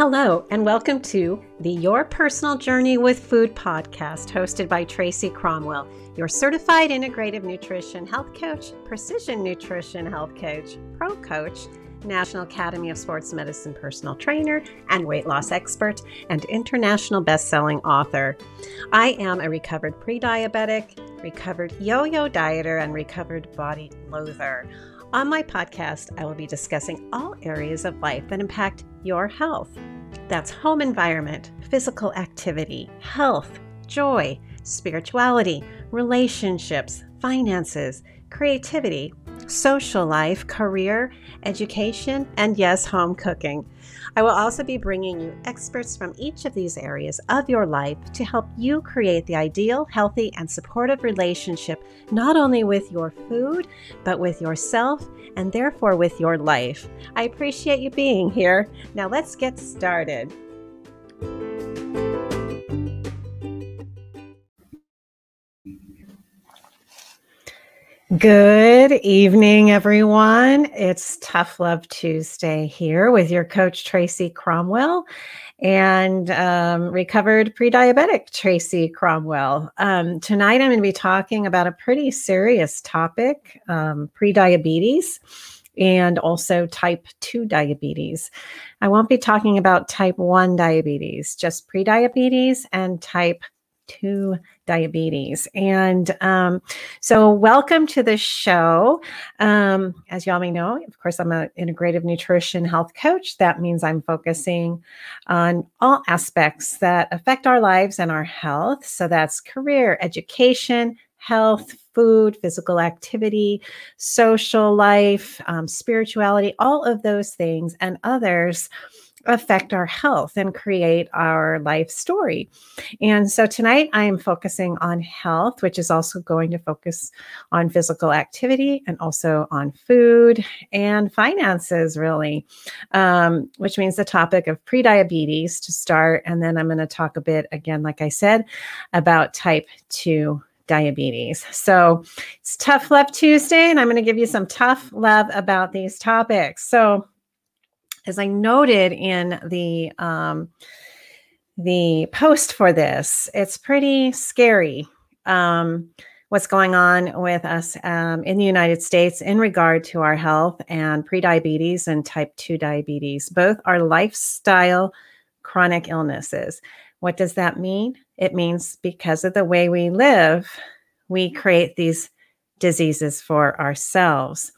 Hello, and welcome to the Your Personal Journey with Food podcast, hosted by Tracy Cromwell, your certified integrative nutrition health coach, precision nutrition health coach, pro coach, National Academy of Sports Medicine personal trainer and weight loss expert, and international best-selling author. I am a recovered pre-diabetic, recovered yo-yo dieter, and recovered body loather. On my podcast, I will be discussing all areas of life that impact your health. That's home environment, physical activity, health, joy, spirituality, relationships, finances, creativity, social life, career, education, and yes, home cooking. I will also be bringing you experts from each of these areas of your life to help you create the ideal, healthy, and supportive relationship not only with your food, but with yourself and therefore with your life. I appreciate you being here. Now let's get started. Good evening, everyone. It's Tough Love Tuesday here with your coach, Tracy Cromwell, and um, recovered pre diabetic Tracy Cromwell. Um, tonight, I'm going to be talking about a pretty serious topic um, pre diabetes and also type 2 diabetes. I won't be talking about type 1 diabetes, just pre diabetes and type 2 diabetes. And um, so, welcome to the show. Um, as y'all may know, of course, I'm an integrative nutrition health coach. That means I'm focusing on all aspects that affect our lives and our health. So, that's career, education, health, food, physical activity, social life, um, spirituality, all of those things and others affect our health and create our life story. And so tonight I am focusing on health, which is also going to focus on physical activity and also on food and finances, really, um, which means the topic of prediabetes to start. And then I'm going to talk a bit, again, like I said, about type 2 diabetes. So it's Tough Love Tuesday, and I'm going to give you some tough love about these topics. So, as I noted in the um, the post for this, it's pretty scary um, what's going on with us um, in the United States in regard to our health and prediabetes and type 2 diabetes. Both are lifestyle chronic illnesses. What does that mean? It means because of the way we live, we create these diseases for ourselves.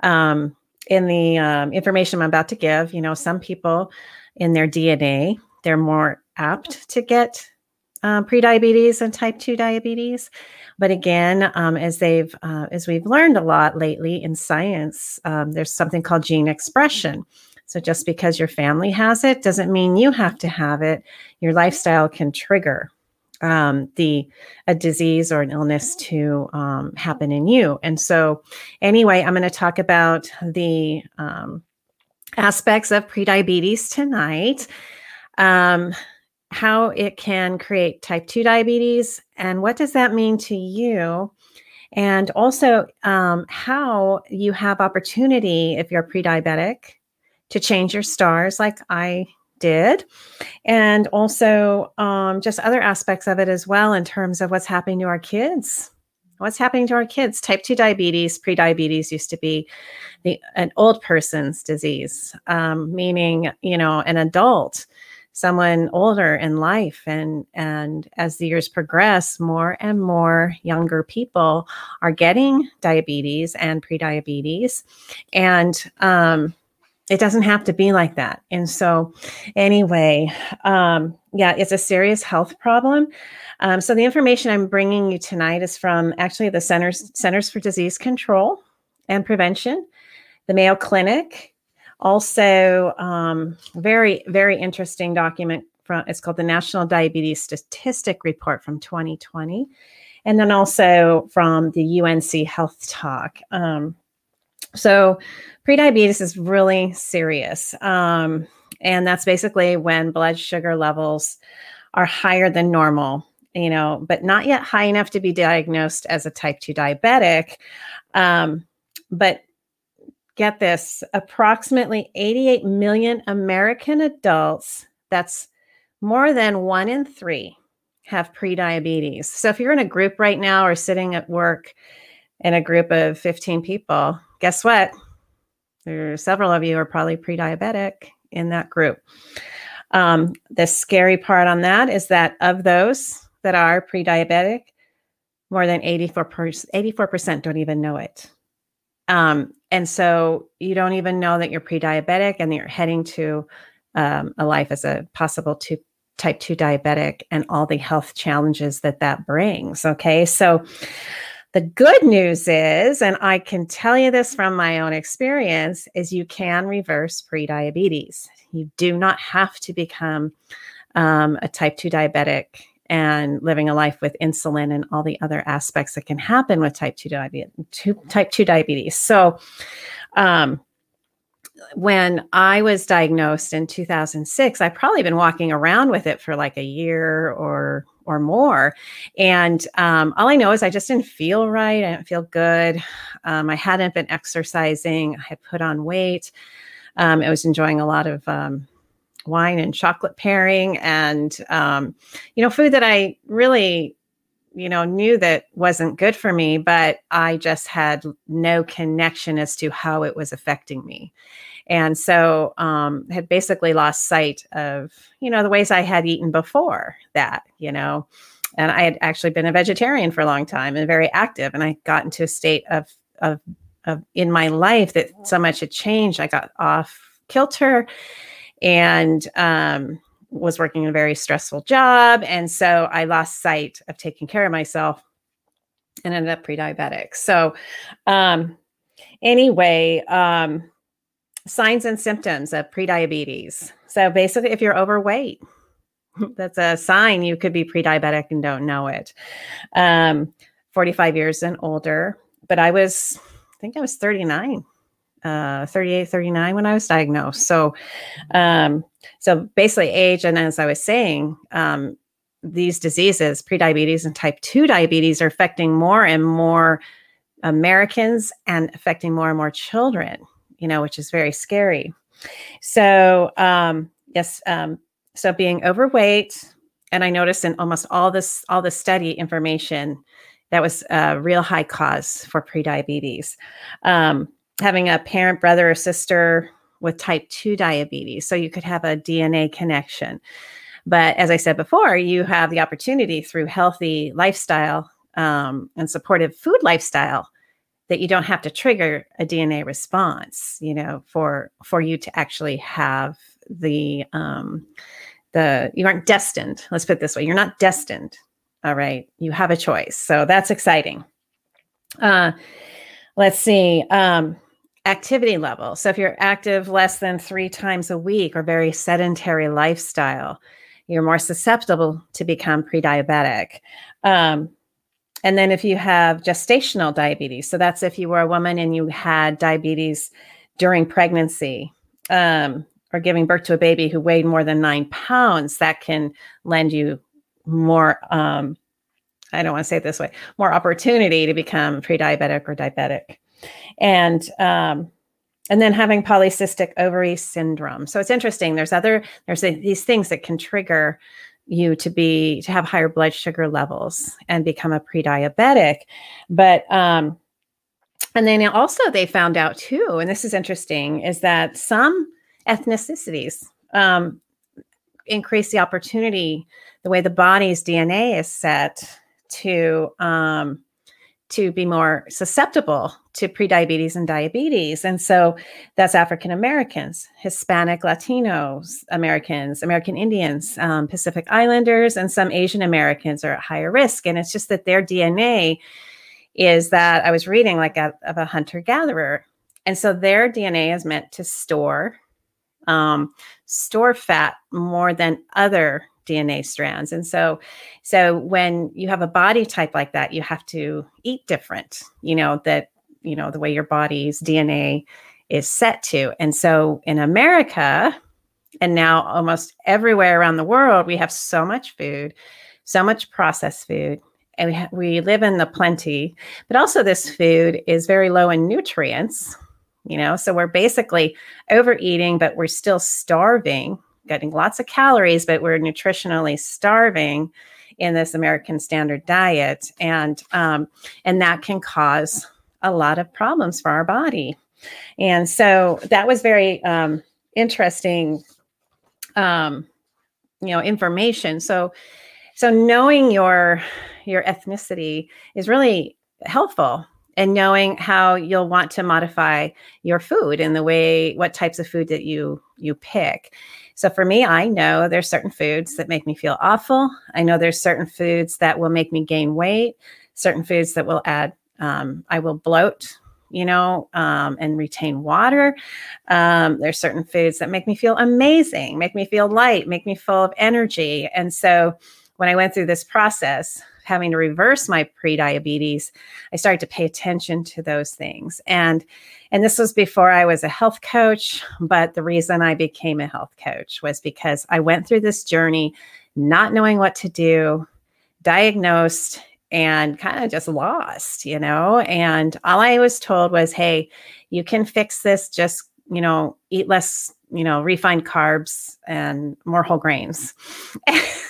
Um, in the um, information I'm about to give, you know, some people in their DNA, they're more apt to get um, prediabetes and type 2 diabetes. But again, um, as they've uh, as we've learned a lot lately in science, um, there's something called gene expression. So just because your family has it doesn't mean you have to have it. Your lifestyle can trigger um, the a disease or an illness to um, happen in you. And so, anyway, I'm going to talk about the um, aspects of prediabetes tonight, um, how it can create type two diabetes, and what does that mean to you. And also, um, how you have opportunity if you're pre-diabetic to change your stars, like I did, and also um, just other aspects of it as well in terms of what's happening to our kids. What's happening to our kids? Type 2 diabetes, prediabetes used to be the an old person's disease, um, meaning, you know, an adult, someone older in life. And, and as the years progress, more and more younger people are getting diabetes and prediabetes. And um, it doesn't have to be like that. And so, anyway, um, yeah, it's a serious health problem. Um, so, the information I'm bringing you tonight is from actually the Centers Centers for Disease Control and Prevention, the Mayo Clinic. Also, um, very very interesting document from it's called the National Diabetes Statistic Report from 2020, and then also from the UNC Health Talk. Um, so, prediabetes is really serious. Um, and that's basically when blood sugar levels are higher than normal, you know, but not yet high enough to be diagnosed as a type 2 diabetic. Um, but get this approximately 88 million American adults, that's more than one in three, have prediabetes. So if you're in a group right now or sitting at work in a group of 15 people, guess what? There are several of you are probably pre-diabetic in that group. Um, the scary part on that is that of those that are pre-diabetic, more than 84%, 84% don't even know it. Um, and so you don't even know that you're pre-diabetic and you're heading to um, a life as a possible two, type 2 diabetic and all the health challenges that that brings. Okay. So the good news is, and I can tell you this from my own experience, is you can reverse prediabetes. You do not have to become um, a type 2 diabetic and living a life with insulin and all the other aspects that can happen with type 2 diabetes. Type 2 diabetes. So, um, when I was diagnosed in 2006, I've probably been walking around with it for like a year or or more. And um, all I know is I just didn't feel right. I didn't feel good. Um, I hadn't been exercising. I had put on weight. Um, I was enjoying a lot of um, wine and chocolate pairing, and um, you know, food that I really, you know, knew that wasn't good for me. But I just had no connection as to how it was affecting me and so um, had basically lost sight of you know the ways i had eaten before that you know? And i had actually been a vegetarian for a long time and very active and i got into a state of of, of in my life that so much had changed. I got off kilter and um, was working in a very stressful job. And so i lost sight of taking care of myself and ended up pre-diabetic. So um anyway um signs and symptoms of prediabetes. So basically, if you're overweight, that's a sign you could be pre-diabetic and don't know it. Um, 45 years and older, but I was, I think I was 39, uh, 38, 39 when I was diagnosed. So, um, so basically age. And as I was saying, um, these diseases, prediabetes and type 2 diabetes, are affecting more and more Americans and affecting more and more children you know, which is very scary. So, um, yes, um, so being overweight, and I noticed in almost all this, all the study information, that was a real high cause for prediabetes. Um, having a parent, brother, or sister with type 2 diabetes. So you could have a DNA connection. But as I said before, you have the opportunity through healthy lifestyle um, and supportive food lifestyle that you don't have to trigger a DNA response, you know, for for you to actually have the um the you aren't destined. Let's put it this way. You're not destined. All right. You have a choice. So that's exciting. Uh let's see. Um activity level. So if you're active less than 3 times a week or very sedentary lifestyle, you're more susceptible to become pre-diabetic. Um, and then if you have gestational diabetes, so that's if you were a woman and you had diabetes during pregnancy um, or giving birth to a baby who weighed more than nine pounds, that can lend you more, um, I don't want to say it this way, more opportunity to become pre diabetic or diabetic. And, um, and then having polycystic ovary syndrome. So it's interesting. There's other, there's a, these things that can trigger you to be to have higher blood sugar levels and become a pre-diabetic. But um and then also they found out too and this is interesting is that some ethnicities um increase the opportunity the way the body's dna is set to um to be more susceptible to prediabetes and diabetes. And so that's African Americans, Hispanic, Latinos, Americans, American Indians, um, Pacific Islanders, and some Asian Americans are at higher risk. And it's just that their DNA is that I was reading like a, of a hunter gatherer. And so their DNA is meant to store um, store fat more than other DNA strands. And so, so when you have a body type like that, you have to eat different, you know, that, you know, the way your body's DNA is set to. And so in America, and now almost everywhere around the world, we have so much food, so much processed food. And we, ha- we live in the plenty, but also this food is very low in nutrients, you know so we're basically overeating but we're still starving getting lots of calories but we're nutritionally starving in this american standard diet. And um, and that can cause a lot of problems for our body. And so that was very um, interesting um, you know information. So so knowing your your ethnicity is really helpful and knowing how you'll want to modify your food and the way what types of food that you you pick so for me i know there's certain foods that make me feel awful. I know there's certain foods that will make me gain weight certain foods that will add um, i will bloat you know um, and retain water. Um, there's certain foods that make me feel amazing make me feel light make me full of energy. And so when i went through this process having to reverse my pre-diabetes i started to pay attention to those things. And and this was before i was a health coach but the reason i became a health coach was because i went through this journey not knowing what to do diagnosed and kind of just lost you know? And all i was told was hey you can fix this. Just you know eat less you know, refined carbs and more whole grains.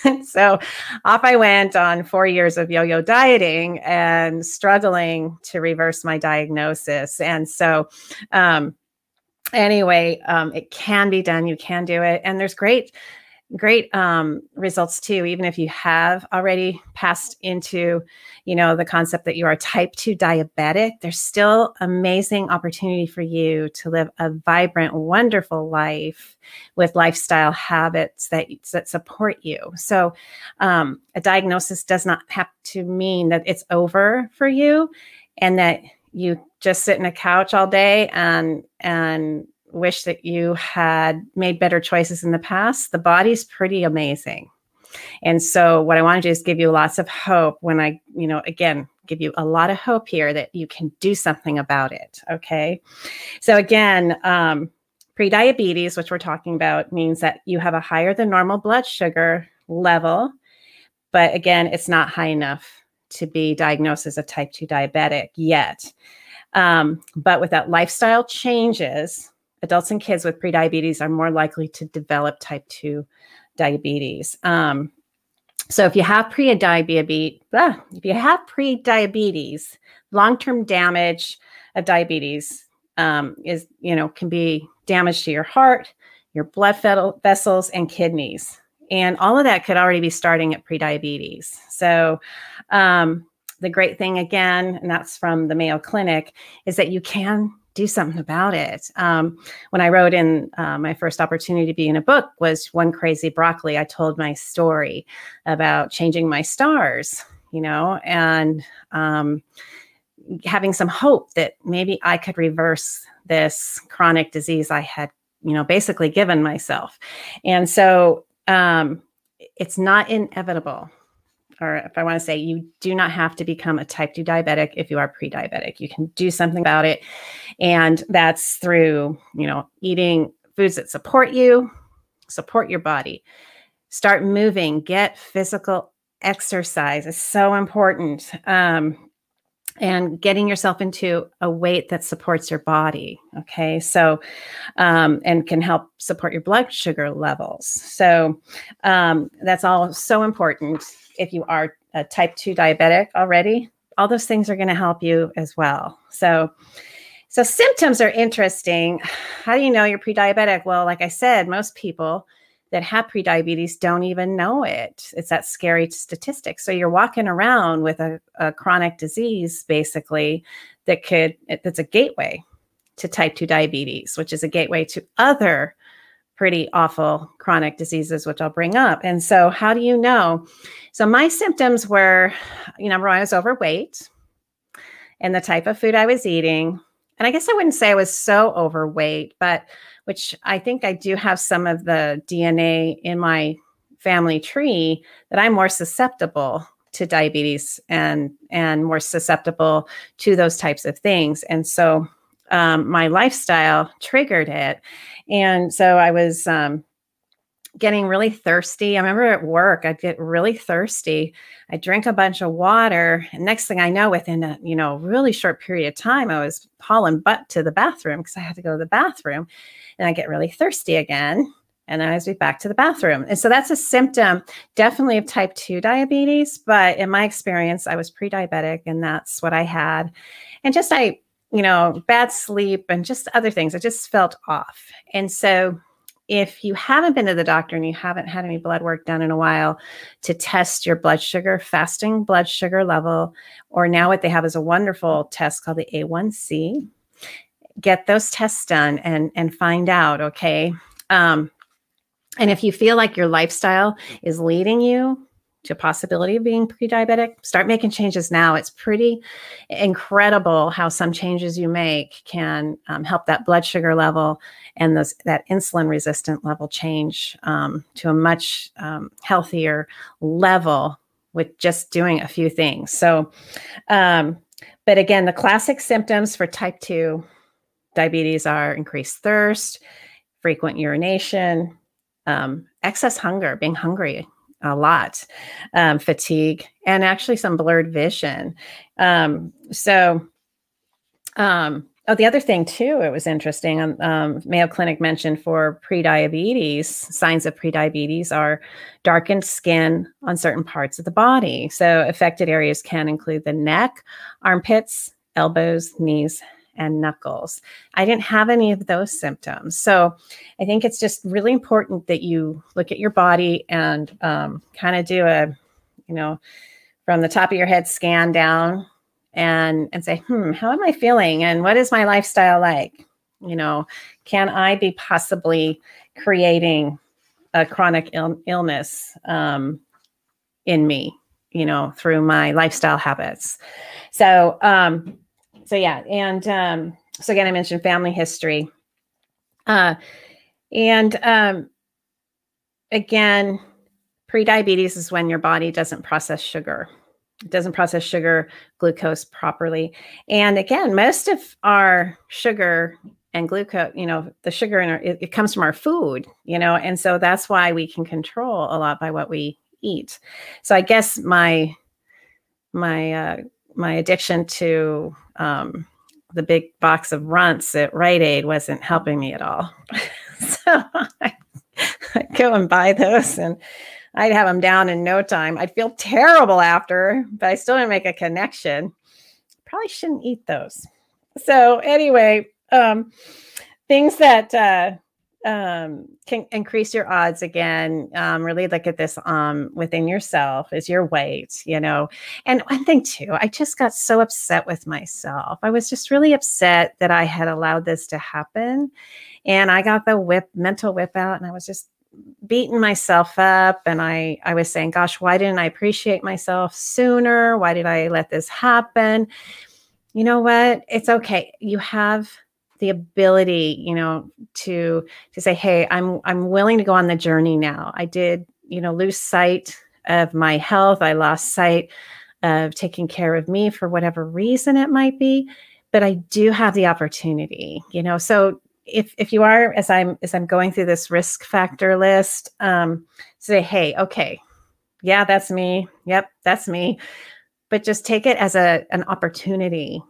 and so off I went on four years of yo yo dieting and struggling to reverse my diagnosis. And so, um, anyway, um, it can be done. You can do it. And there's great great um, results too even if you have already passed into you know the concept that you are type 2 diabetic there's still amazing opportunity for you to live a vibrant wonderful life with lifestyle habits that that support you. So um, a diagnosis does not have to mean that it's over for you and that you just sit in a couch all day and and wish that you had made better choices in the past, the body's pretty amazing. And so what I want to do is give you lots of hope when I, you know, again, give you a lot of hope here that you can do something about it. Okay. So again, um, pre-diabetes, which we're talking about, means that you have a higher than normal blood sugar level, but again, it's not high enough to be diagnosed as a type 2 diabetic yet. Um, but without lifestyle changes, adults and kids with prediabetes are more likely to develop type 2 diabetes. Um, so if you have pre-diabetes, ah, if you have pre-diabetes, long-term damage of diabetes um, is, you know, can be damage to your heart, your blood vessels, and kidneys. And all of that could already be starting at pre-diabetes. So um, the great thing again, and that's from the Mayo Clinic, is that you can do something about it. Um, when I wrote in uh, my first opportunity to be in a book was one crazy broccoli. I told my story about changing my stars, you know, and um, having some hope that maybe I could reverse this chronic disease I had, you know, basically given myself. And so um, it's not inevitable or if I want to say, you do not have to become a type 2 diabetic if you are pre diabetic. You can do something about it. And that's through, you know, eating foods that support you, support your body. Start moving, get physical exercise is so important. Um, and getting yourself into a weight that supports your body. Okay. So, um, and can help support your blood sugar levels. So, um, that's all so important if you are a type 2 diabetic already. All those things are going to help you as well. So, so symptoms are interesting. How do you know you're pre-diabetic? Well, like I said, most people that have prediabetes don't even know it. It's that scary statistic. So you're walking around with a, a chronic disease, basically, that could that's a gateway to type 2 diabetes, which is a gateway to other pretty awful chronic diseases, which I'll bring up. And so, how do you know? So, my symptoms were, you know, I was overweight and the type of food I was eating. And I guess I wouldn't say I was so overweight, but which I think I do have some of the DNA in my family tree that I'm more susceptible to diabetes and and more susceptible to those types of things. And so um, my lifestyle triggered it. And so I was um, getting really thirsty. I remember at work, I'd get really thirsty. I'd drink a bunch of water. And next thing I know, within a you know really short period of time, I was hauling butt to the bathroom because I had to go to the bathroom. And I get really thirsty again. And I was back to the bathroom. And so that's a symptom definitely of type 2 diabetes. But in my experience, I was pre diabetic and that's what I had. And just I, you know, bad sleep and just other things. I just felt off. And so if you haven't been to the doctor and you haven't had any blood work done in a while to test your blood sugar, fasting blood sugar level, or now what they have is a wonderful test called the A1C, get those tests done and and find out. Okay. Um, and if you feel like your lifestyle is leading you to possibility of being pre-diabetic, start making changes now. It's pretty incredible how some changes you make can um, help that blood sugar level and those, that insulin resistant level change um, to a much um, healthier level with just doing a few things. So, um, but again, the classic symptoms for type 2 diabetes are increased thirst, frequent urination, um, excess hunger, being hungry a lot, um, fatigue, and actually some blurred vision. Um, so, um, oh, the other thing too, it was interesting. Um, um, Mayo Clinic mentioned for prediabetes, signs of prediabetes are darkened skin on certain parts of the body. So, affected areas can include the neck, armpits, elbows, knees, and knuckles. I didn't have any of those symptoms. So I think it's just really important that you look at your body and um, kind of do a, you know, from the top of your head scan down and and say, hmm, how am I feeling? And what is my lifestyle like? You know, can I be possibly creating a chronic Il- illness um, in me? You know, through my lifestyle habits. So um, so yeah, and um, so again, I mentioned family history, uh, and um, again, prediabetes is when your body doesn't process sugar. It doesn't process sugar, glucose properly, and again, most of our sugar and glucose, you know, the sugar in our, it, it comes from our food, you know, and so that's why we can control a lot by what we eat. So I guess my my uh, my addiction to um, the big box of runts at Rite Aid wasn't helping me at all. so I, I'd go and buy those and I'd have them down in no time. I'd feel terrible after, but I still didn't make a connection. Probably shouldn't eat those. So anyway, um, things that uh, um, can increase your odds again. Um, really look at this um, within yourself is your weight, you know. And one thing too, I just got so upset with myself. I was just really upset that I had allowed this to happen. And I got the whip, mental whip out, and I was just beating myself up and I I was saying, gosh, why didn't I appreciate myself sooner? Why did I let this happen? You know what? It's okay. You have the ability you know to to say hey i'm i'm willing to go on the journey now. I did you know lose sight of my health. I lost sight of taking care of me for whatever reason it might be but i do have the opportunity you know? So if if you are as i'm as i'm going through this risk factor list um say hey okay yeah that's me yep that's me but just take it as a an opportunity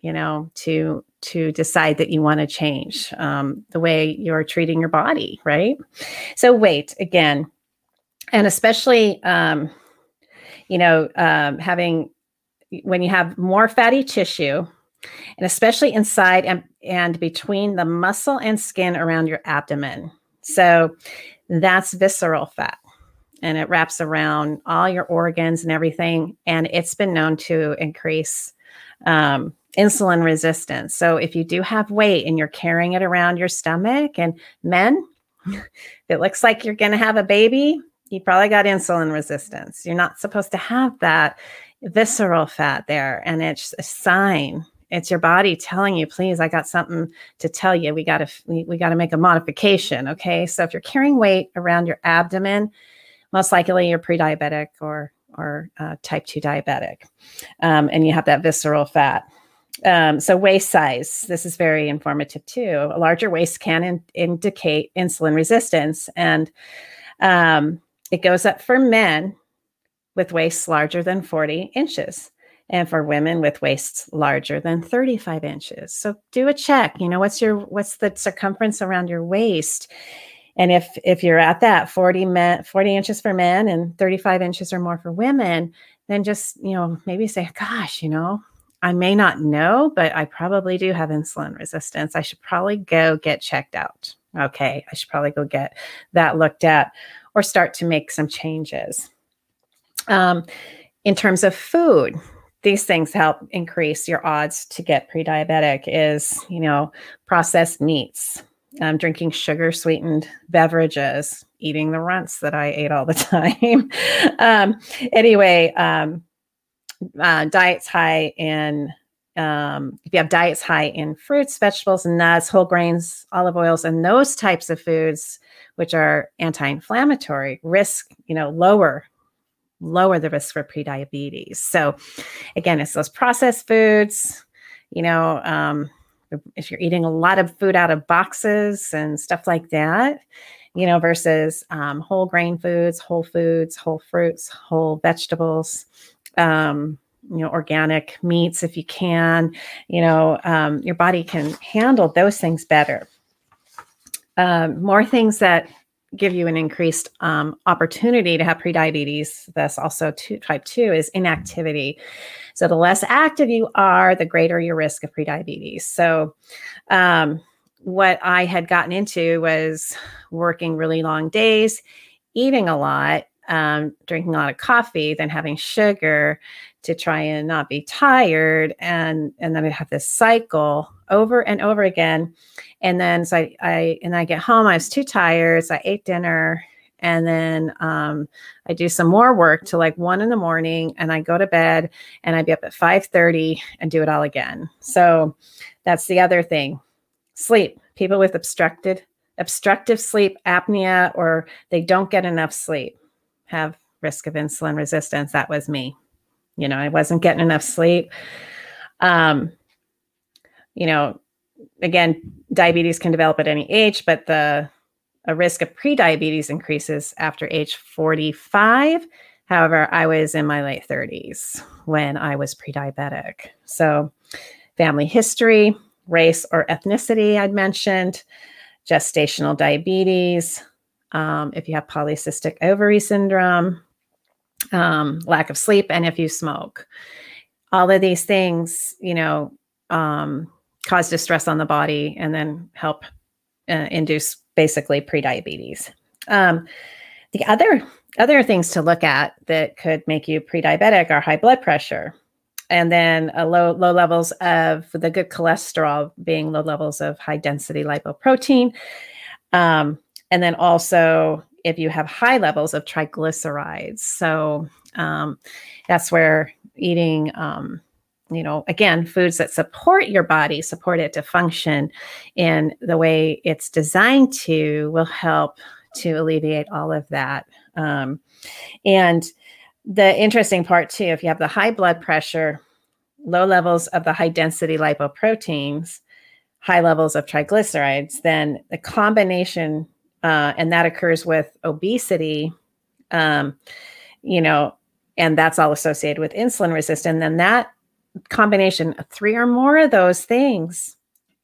you know to to decide that you want to change um, the way you're treating your body right? So weight again and especially um, you know um, having when you have more fatty tissue and especially inside and, and between the muscle and skin around your abdomen. So that's visceral fat and it wraps around all your organs and everything and it's been known to increase um, insulin resistance. So if you do have weight and you're carrying it around your stomach, and men, it looks like you're going to have a baby, you probably got insulin resistance. You're not supposed to have that visceral fat there. And it's a sign. It's your body telling you, please, I got something to tell you. We got to we, we got to make a modification. Okay. So if you're carrying weight around your abdomen, most likely you're pre-diabetic or or uh, type 2 diabetic um, and you have that visceral fat um, so waist size this is very informative too a larger waist can in- indicate insulin resistance and Um, it goes up for men with waists larger than 40 inches and for women with waists larger than 35 inches. So do a check. You know, what's your what's the circumference around your waist? And if if you're at that 40 men, 40 inches for men and 35 inches or more for women, then just, you know, maybe say, gosh, you know, I may not know, but I probably do have insulin resistance. I should probably go get checked out. Okay, I should probably go get that looked at or start to make some changes. Um, in terms of food, these things help increase your odds to get pre-diabetic is you know processed meats um, drinking sugar sweetened beverages eating the runts that i ate all the time um, anyway um, uh, diets high in um, if you have diets high in fruits vegetables and nuts whole grains olive oils and those types of foods which are anti-inflammatory risk you know lower lower the risk for prediabetes. So, again, it's those processed foods, you know, um, if you're eating a lot of food out of boxes and stuff like that, you know, versus um, whole grain foods, whole foods, whole fruits, whole vegetables. Um, you know organic meats if you can you know um, your body can handle those things better um, more things that give you an increased um, opportunity to have prediabetes. That's also two, type 2 is inactivity. So the less active you are, the greater your risk of prediabetes. So um, what I had gotten into was working really long days, eating a lot, um, drinking a lot of coffee, then having sugar to try and not be tired, and and then I have this cycle over and over again. And then so I, I and I get home, I was too tired, so I ate dinner, and then um, I do some more work till like one in the morning, and I go to bed, and I be up at five thirty and do it all again. So that's the other thing. Sleep. People with obstructed obstructive sleep apnea or they don't get enough sleep have risk of insulin resistance. That was me. You know, I wasn't getting enough sleep. Um, you know, again, diabetes can develop at any age, but the a risk of prediabetes increases after age 45. However, I was in my late 30s when I was pre-diabetic. So, family history, race or ethnicity, I'd mentioned, gestational diabetes, um, if you have polycystic ovary syndrome, um, lack of sleep, and if you smoke. All of these things, you know, um, cause distress on the body and then help uh, induce basically prediabetes. Um, the other other things to look at that could make you pre-diabetic are high blood pressure, and then a low low levels of the good cholesterol, being low levels of high density lipoprotein, um, and then also if you have high levels of triglycerides. So um, that's where eating um, you know, again, foods that support your body, support it to function in the way it's designed to, will help to alleviate all of that. Um, and the interesting part, too, if you have the high blood pressure, low levels of the high density lipoproteins, high levels of triglycerides, then the combination, uh, and that occurs with obesity, um, you know, and that's all associated with insulin resistance, then that combination of three or more of those things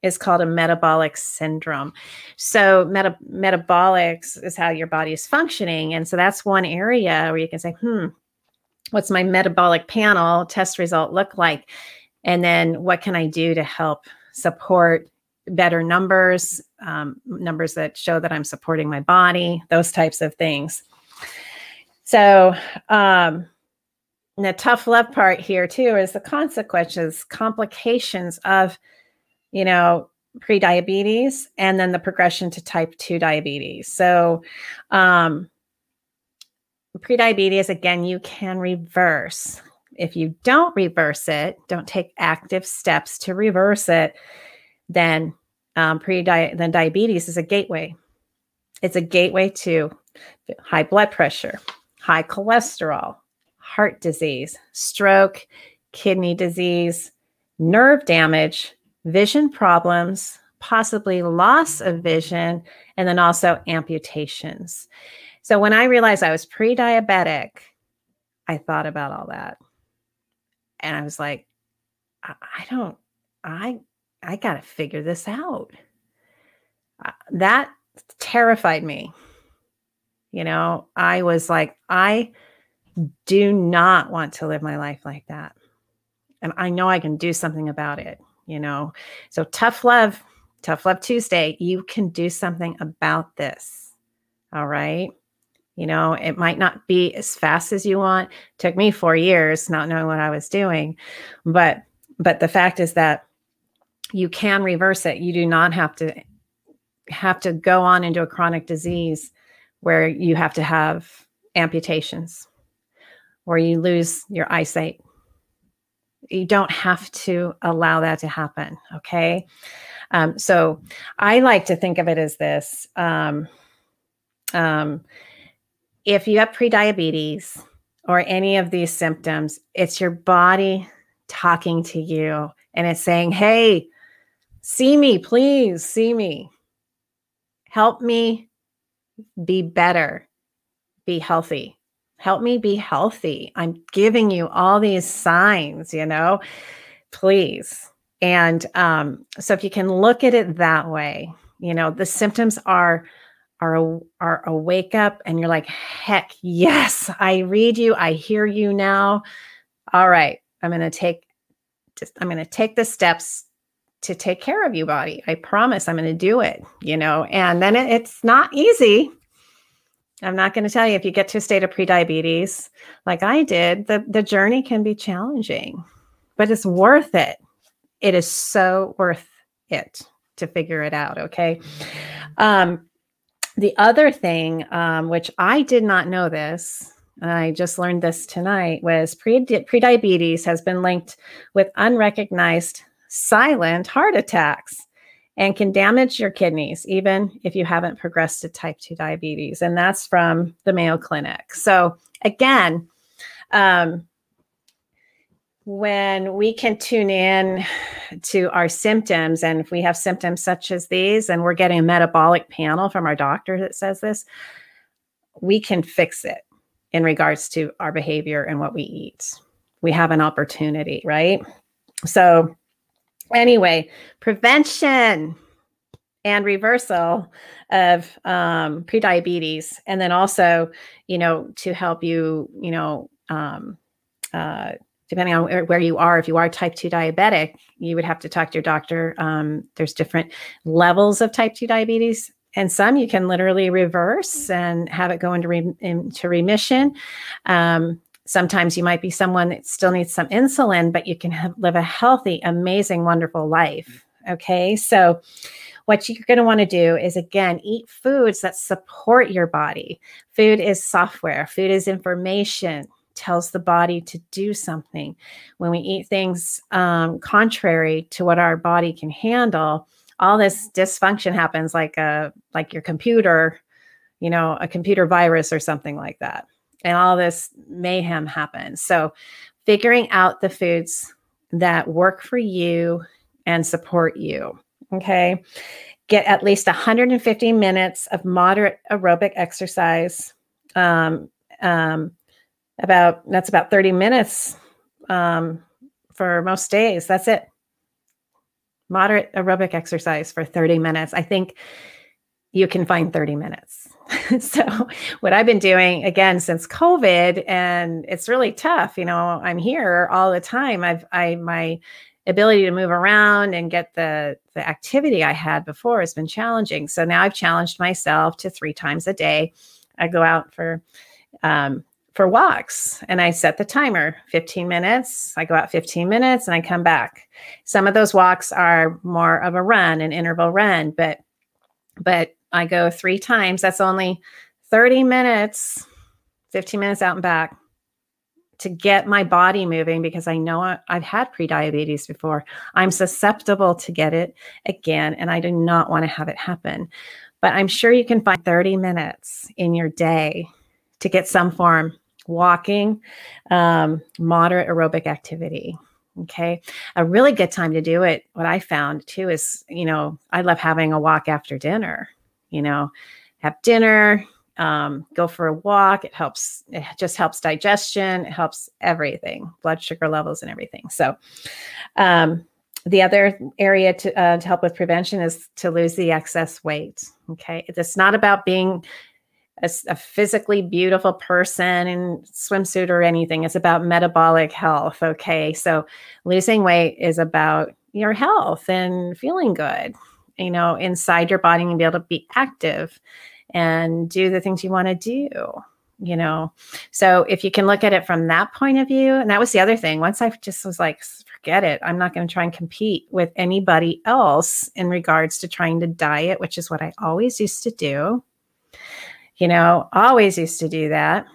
is called a metabolic syndrome. So meta- metabolics is how your body is functioning. And so that's one area where you can say, hmm, what's my metabolic panel test result look like? And then what can I do to help support better numbers, um, numbers that show that I'm supporting my body, those types of things. So, um, the tough love part here too is the consequences, complications of, you know, pre-diabetes and then the progression to type 2 diabetes. So um pre-diabetes again you can reverse. If you don't reverse it, don't take active steps to reverse it, then um, pre then diabetes is a gateway. It's a gateway to high blood pressure, high cholesterol, heart disease, stroke, kidney disease, nerve damage, vision problems, possibly loss of vision, and then also amputations. So when I realized I was pre diabetic, I thought about all that. And I was like, I, I don't, I, I got to figure this out. Uh, that terrified me. You know, I was like, I do not want to live my life like that. And I know I can do something about it, you know. So tough love, tough love Tuesday, you can do something about this. All right. You know, it might not be as fast as you want. Took me 4 years not knowing what I was doing. But but the fact is that you can reverse it. You do not have to have to go on into a chronic disease where you have to have amputations or you lose your eyesight. You don't have to allow that to happen. Okay. Um, so I like to think of it as this um, um, if you have prediabetes or any of these symptoms, it's your body talking to you and it's saying, Hey, see me, please see me. Help me be better, be healthy. Help me be healthy. I'm giving you all these signs, you know, please. And um, so if you can look at it that way, you know, the symptoms are are a, are a wake up and you're like, heck, yes, I read you. I hear you now. All right, I'm to take just I'm to take the steps to take care of you body. I promise I'm going to do it, you know. And then it, it's not easy. I'm not going to tell you if you get to a state of prediabetes like I did, the the journey can be challenging, but it's worth it. It is so worth it to figure it out, okay? Um the other thing, um, which I did not know this, I just learned this tonight, was pre- prediabetes has been linked with unrecognized silent heart attacks and can damage your kidneys, even if you haven't progressed to type 2 diabetes. And that's from the Mayo Clinic. So, again, um, when we can tune in to our symptoms, and if we have symptoms such as these, and we're getting a metabolic panel from our doctor that says this, we can fix it in regards to our behavior and what we eat. We have an opportunity, right? So, anyway, prevention and reversal of um, prediabetes, and then also, you know, to help you, you know, um, uh, depending on where, where, you are, if you are type 2 diabetic, you would have to talk to your doctor. Um, there's different levels of type 2 diabetes. And some you can literally reverse and have it go into, re- into remission. Um, sometimes you might be someone that still needs some insulin, but you can have, live a healthy, amazing, wonderful life. Okay. So, what you're going to want to do is again eat foods that support your body. Food is software, food is information tells the body to do something. When we eat things um, contrary to what our body can handle, all this dysfunction happens like a like your computer, you know, a computer virus or something like that. And all this mayhem happens. So figuring out the foods that work for you and support you. Okay. Get at least 150 minutes of moderate aerobic exercise. Um, um, about that's about 30 minutes um, for most days. That's it. Moderate aerobic exercise for 30 minutes. I think you can find 30 minutes. so, what I've been doing again since COVID, and it's really tough. You know, I'm here all the time. I've, I, my ability to move around and get the the activity I had before has been challenging. So now I've challenged myself to three times a day. I go out for um, for walks and I set the timer 15 minutes. I go out 15 minutes and I come back. Some of those walks are more of a run, an interval run, but but I go 3 times. That's only 30 minutes, 15 minutes out and back to get my body moving because I know I've had prediabetes before. I'm susceptible to get it again and I do not want to have it happen. But I'm sure you can find 30 minutes in your day to get some form walking, um, moderate aerobic activity. Okay. A really good time to do it, what I found too is, you know, I love having a walk after dinner, you know, have dinner, um, go for a walk. It helps. It just helps digestion. It helps everything, blood sugar levels and everything. So, um, the other area to, uh, to help with prevention is to lose the excess weight. Okay, it's not about being a, a, physically beautiful person in swimsuit or anything. It's about metabolic health. Okay, so losing weight is about your health and feeling good. You know, inside your body and be able to be active and do the things you want to do you know? So if you can look at it from that point of view and that was the other thing once i just was like forget it i'm not going to try and compete with anybody else in regards to trying to diet which is what i always used to do you know always used to do that.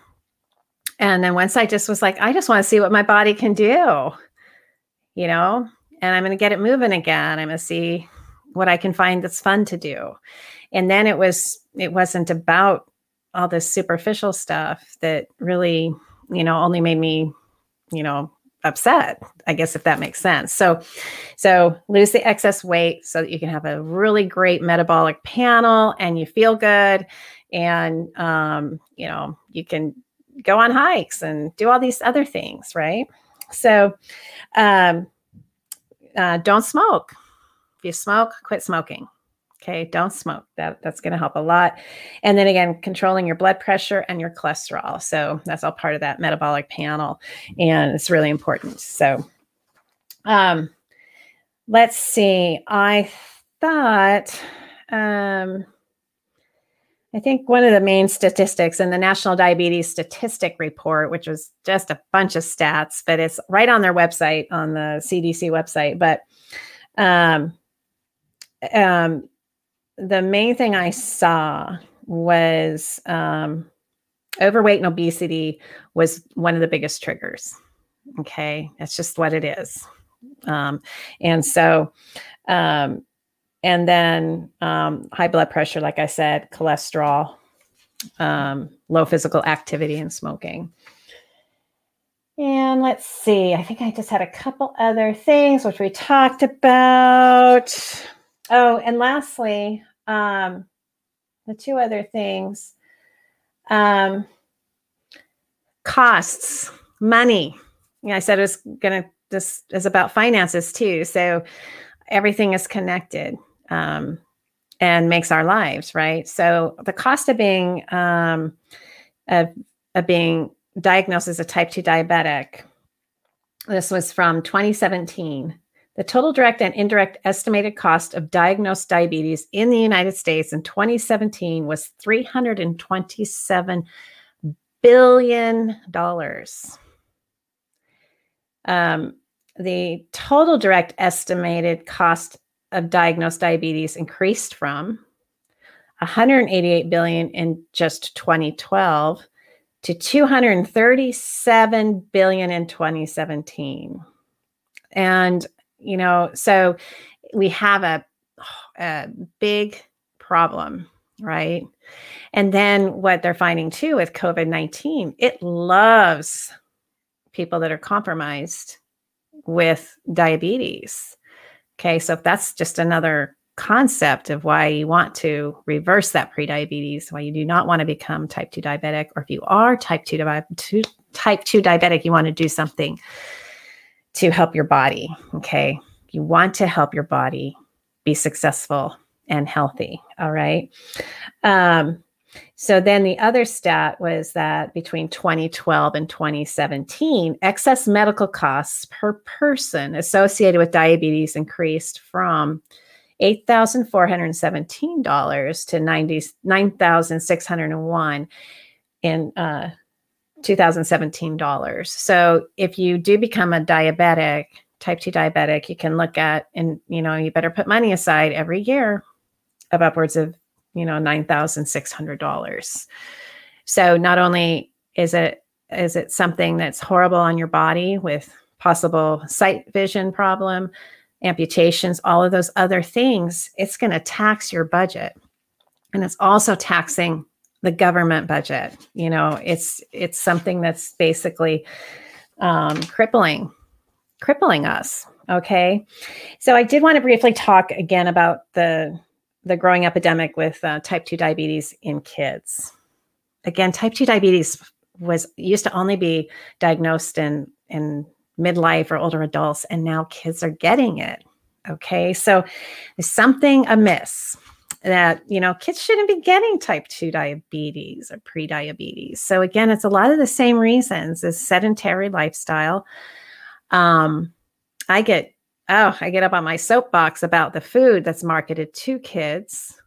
And then once i just was like i just want to see what my body can do you know? And i'm going to get it moving again i'm going to see what i can find that's fun to do. And then it was it wasn't about all this superficial stuff that really you know only made me you know upset i guess if that makes sense. So so lose the excess weight so that you can have a really great metabolic panel and you feel good. And um, you know you can go on hikes and do all these other things right? So um, uh, don't smoke if you smoke quit smoking Okay, don't smoke. That that's going to help a lot. And then again, controlling your blood pressure and your cholesterol. So that's all part of that metabolic panel, and it's really important. So, um, let's see. I thought, um, I think one of the main statistics in the National Diabetes Statistic Report, which was just a bunch of stats, but it's right on their website on the CDC website, but um, um, the main thing I saw was um, overweight and obesity was one of the biggest triggers. Okay, that's just what it is. Um, and so, um, and then um, high blood pressure, like I said, cholesterol, um, low physical activity, and smoking. And let's see, I think I just had a couple other things which we talked about. Oh, and lastly, um, the two other things um, costs, money. I said it was going to, this is about finances too. So everything is connected um, and makes our lives, right? So the cost of being, um, of, of being diagnosed as a type 2 diabetic, this was from 2017 the total direct and indirect estimated cost of diagnosed diabetes in the United States in 2017 was $327 billion. Um, the total direct estimated cost of diagnosed diabetes increased from 188 billion in just 2012 to 237 billion in 2017. And you know so we have a, a big problem right? And then what they're finding too with covid-19 it loves people that are compromised with diabetes okay? So if that's just another concept of why you want to reverse that prediabetes why you do not want to become type 2 diabetic or if you are type 2, type 2 diabetic you want to do something to help your body. Okay. You want to help your body be successful and healthy. All right. Um, so then the other stat was that between 2012 and 2017, excess medical costs per person associated with diabetes increased from $8,417 to 9,601 in uh, 2017 dollars. So if you do become a diabetic, type 2 diabetic, you can look at and you know, you better put money aside every year of upwards of, you know, $9,600. So not only is it is it something that's horrible on your body with possible sight vision problem, amputations, all of those other things, it's going to tax your budget. And it's also taxing the government budget. You know, it's it's something that's basically um, crippling crippling us. Okay, so I did want to briefly talk again about the the growing epidemic with uh, type two diabetes in kids. again, type 2 diabetes was used to only be diagnosed in in midlife or older adults and now kids are getting it okay so there's something amiss that you know kids shouldn't be getting type 2 diabetes or pre-diabetes. So again it's a lot of the same reasons as sedentary lifestyle. Um i get oh i get up on my soapbox about the food that's marketed to kids.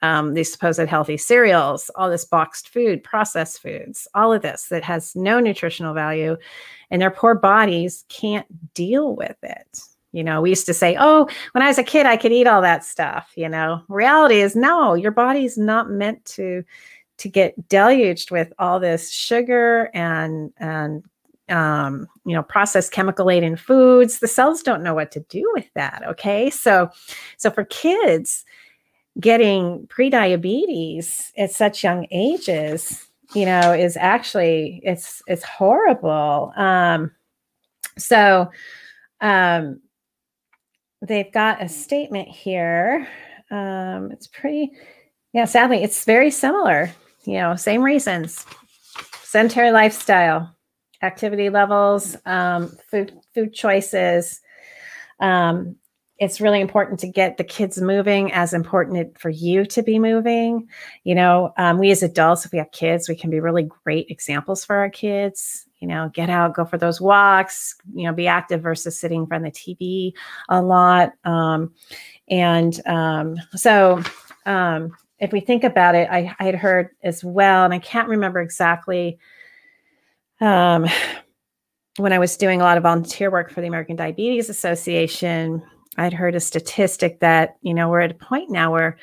Um, these supposed healthy cereals, all this boxed food, processed foods, all of this that has no nutritional value, and their poor bodies can't deal with it. You know, we used to say, oh, when I was a kid, I could eat all that stuff. You know, reality is no, your body's not meant to to get deluged with all this sugar and and um, you know processed chemical laden foods. The cells don't know what to do with that okay? So so for kids getting pre-diabetes at such young ages you know is actually it's it's horrible. Um so um they've got a statement here. Um it's pretty yeah sadly it's very similar you know same reasons. Sedentary lifestyle activity levels um food food choices. Um it's really important to get the kids moving as important for you to be moving. You know um, we as adults if we have kids we can be really great examples for our kids you know get out go for those walks you know be active versus sitting in front of the tv a lot. Um, and um, so um, if we think about it I, had heard as well and i can't remember exactly um, when i was doing a lot of volunteer work for the american diabetes association I'd heard a statistic that, you know, we're at a point now where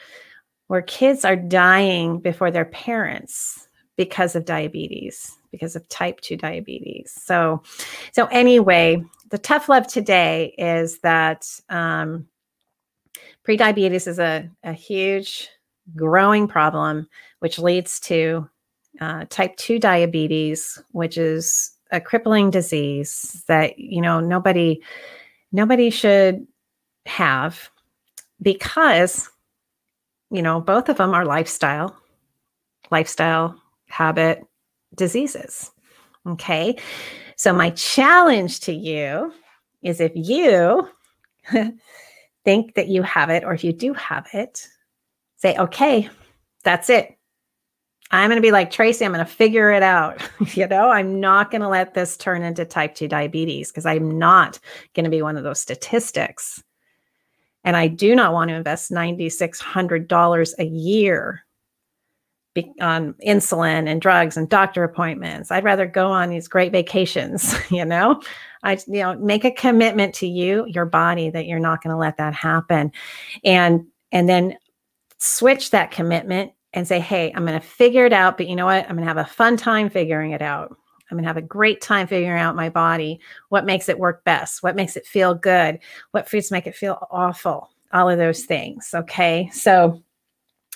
where kids are dying before their parents because of diabetes, because of type 2 diabetes. So so anyway, the tough love today is that um, prediabetes is a, a huge growing problem, which leads to uh, type 2 diabetes, which is a crippling disease that, you know, nobody nobody should have because you know both of them are lifestyle lifestyle habit diseases okay? So my challenge to you is if you think that you have it or if you do have it say okay that's it. I'm going to be like tracy i'm going to figure it out. You know i'm not going to let this turn into type 2 diabetes because i'm not going to be one of those statistics. And I do not want to invest $9,600 a year on insulin and drugs and doctor appointments. I'd rather go on these great vacations, you know? I you know, make a commitment to you, your body that you're not going to let that happen. And and then switch that commitment and say, "Hey, I'm going to figure it out, but you know what? I'm going to have a fun time figuring it out." I'm going to have a great time figuring out my body, what makes it work best, what makes it feel good, what foods make it feel awful, all of those things. Okay. So,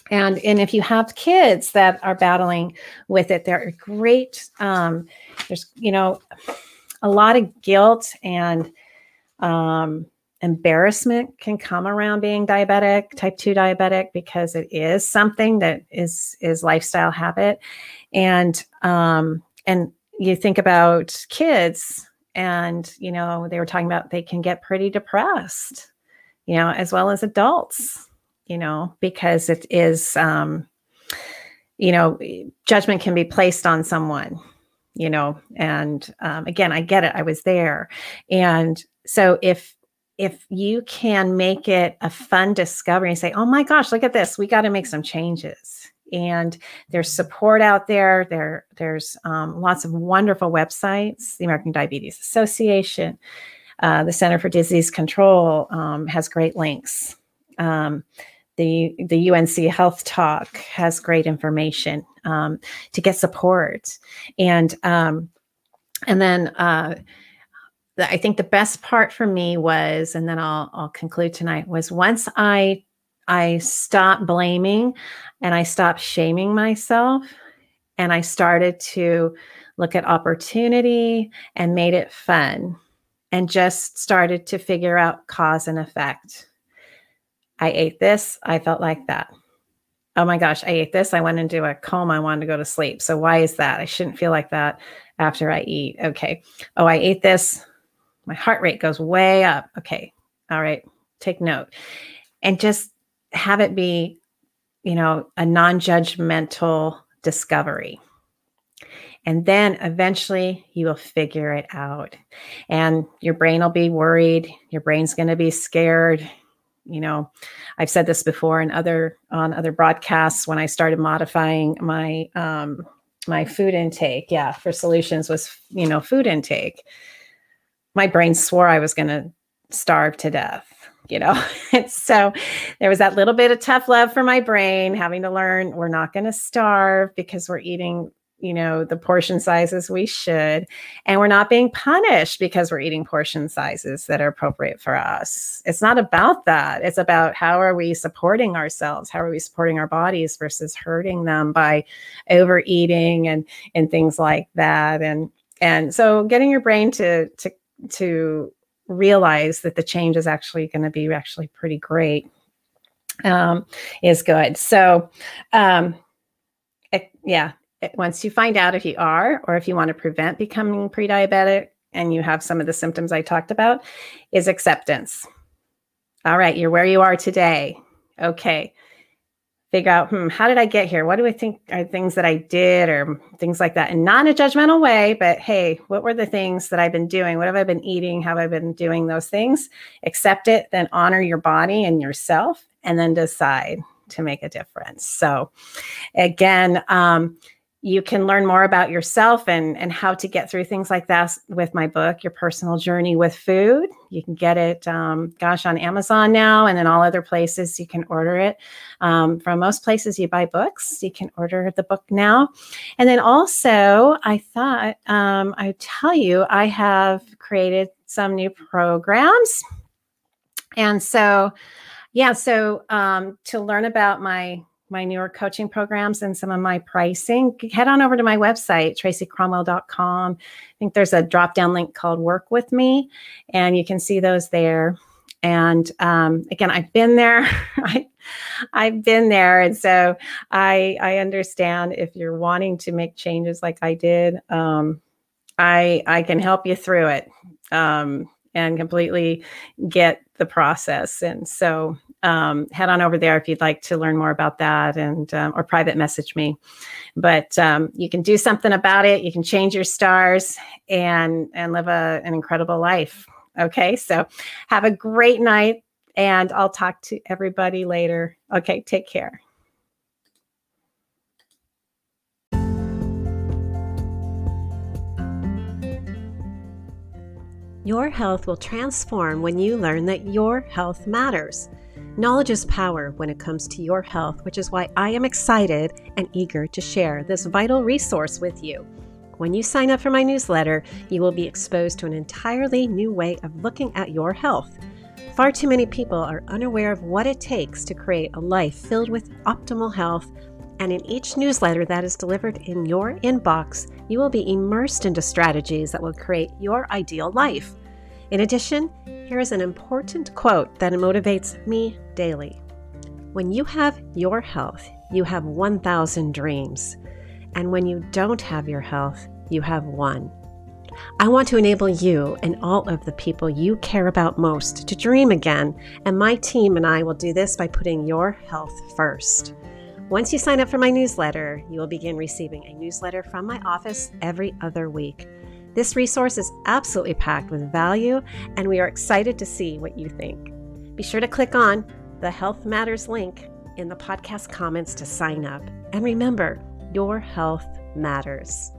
and, and if you have kids that are battling with it, they're great. Um, there's, you know, a lot of guilt and um, embarrassment can come around being diabetic, type 2 diabetic, because it is something that is is lifestyle habit. And um, and you think about kids and you know they were talking about they can get pretty depressed you know as well as adults you know because it is um you know judgment can be placed on someone you know and um, again i get it i was there and so if if you can make it a fun discovery and say oh my gosh look at this we got to make some changes and there's support out there. There, there's um, lots of wonderful websites. The American Diabetes Association, uh, the Center for Disease Control um, has great links. Um, the the UNC Health Talk has great information um, to get support, and um, and then. Uh, I think the best part for me was, and then I'll I'll conclude tonight was once I I stopped blaming and I stopped shaming myself and I started to look at opportunity and made it fun and just started to figure out cause and effect. I ate this, I felt like that. oh my gosh, I ate this. I went into a coma. I wanted to go to sleep. So why is that? I shouldn't feel like that after I eat. Okay. Oh, I ate this. My heart rate goes way up. Okay. All right. Take note. And just have it be, you know, a non judgmental discovery. And then eventually you will figure it out. And your brain will be worried. Your brain's going to be scared. You know, I've said this before in other on other broadcasts when I started modifying my um, my food intake. Yeah, for solutions was you know food intake. My brain swore I was going to starve to death you know so there was that little bit of tough love for my brain having to learn we're not going to starve because we're eating you know the portion sizes we should. And we're not being punished because we're eating portion sizes that are appropriate for us. It's not about that. It's about how are we supporting ourselves? How are we supporting our bodies versus hurting them by overeating and and things like that? And and so getting your brain to to to realize that the change is actually going to be actually pretty great um, is good. So um, yeah once you find out if you are or if you want to prevent becoming pre-diabetic and you have some of the symptoms I talked about is acceptance. All right, you're where you are today. Okay. Figure out, hmm, how did I get here? What do I think are things that I did or things like that? And not in a judgmental way, but hey, what were the things that I've been doing? What have I been eating? How have I been doing those things? Accept it, then honor your body and yourself, and then decide to make a difference. So, again, um, you can learn more about yourself and and how to get through things like that with my book your personal journey with food. You can get it um, gosh on amazon now and in all other places. You can order it um, from most places you buy books you can order the book now. And then also i thought um, i'd tell you i have created some new programs. And so yeah so um, to learn about my my newer coaching programs and some of my pricing, head on over to my website, tracycromwell.com. I think there's a drop down link called Work With Me, and you can see those there. And um, again, I've been there. I, I've been there, and so I I understand if you're wanting to make changes like I did. Um, I I can help you through it um, and completely get the process. And so um, head on over there if you'd like to learn more about that and um, or private message me. But um, you can do something about it. You can change your stars and and live a, an incredible life. Okay? So have a great night and i'll talk to everybody later. Okay take care Your health will transform when you learn that your health matters. Knowledge is power when it comes to your health, which is why I am excited and eager to share this vital resource with you. When you sign up for my newsletter, you will be exposed to an entirely new way of looking at your health. Far too many people are unaware of what it takes to create a life filled with optimal health, and in each newsletter that is delivered in your inbox, you will be immersed into strategies that will create your ideal life. In addition, here is an important quote that motivates me daily. When you have your health, you have 1,000 dreams. And when you don't have your health, you have one. I want to enable you and all of the people you care about most to dream again, and my team and I will do this by putting your health first. Once you sign up for my newsletter, you will begin receiving a newsletter from my office every other week. This resource is absolutely packed with value, and we are excited to see what you think. Be sure to click on the Health Matters link in the podcast comments to sign up. And remember, your health matters.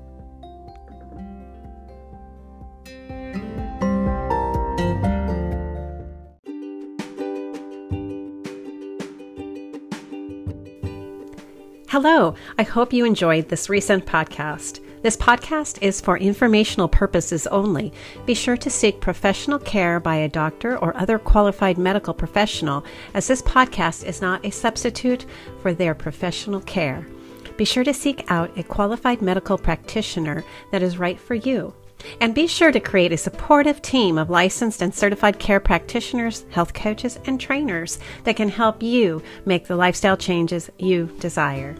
Hello, I hope you enjoyed this recent podcast. This podcast is for informational purposes only. Be sure to seek professional care by a doctor or other qualified medical professional, as this podcast is not a substitute for their professional care. Be sure to seek out a qualified medical practitioner that is right for you. And be sure to create a supportive team of licensed and certified care practitioners, health coaches, and trainers that can help you make the lifestyle changes you desire.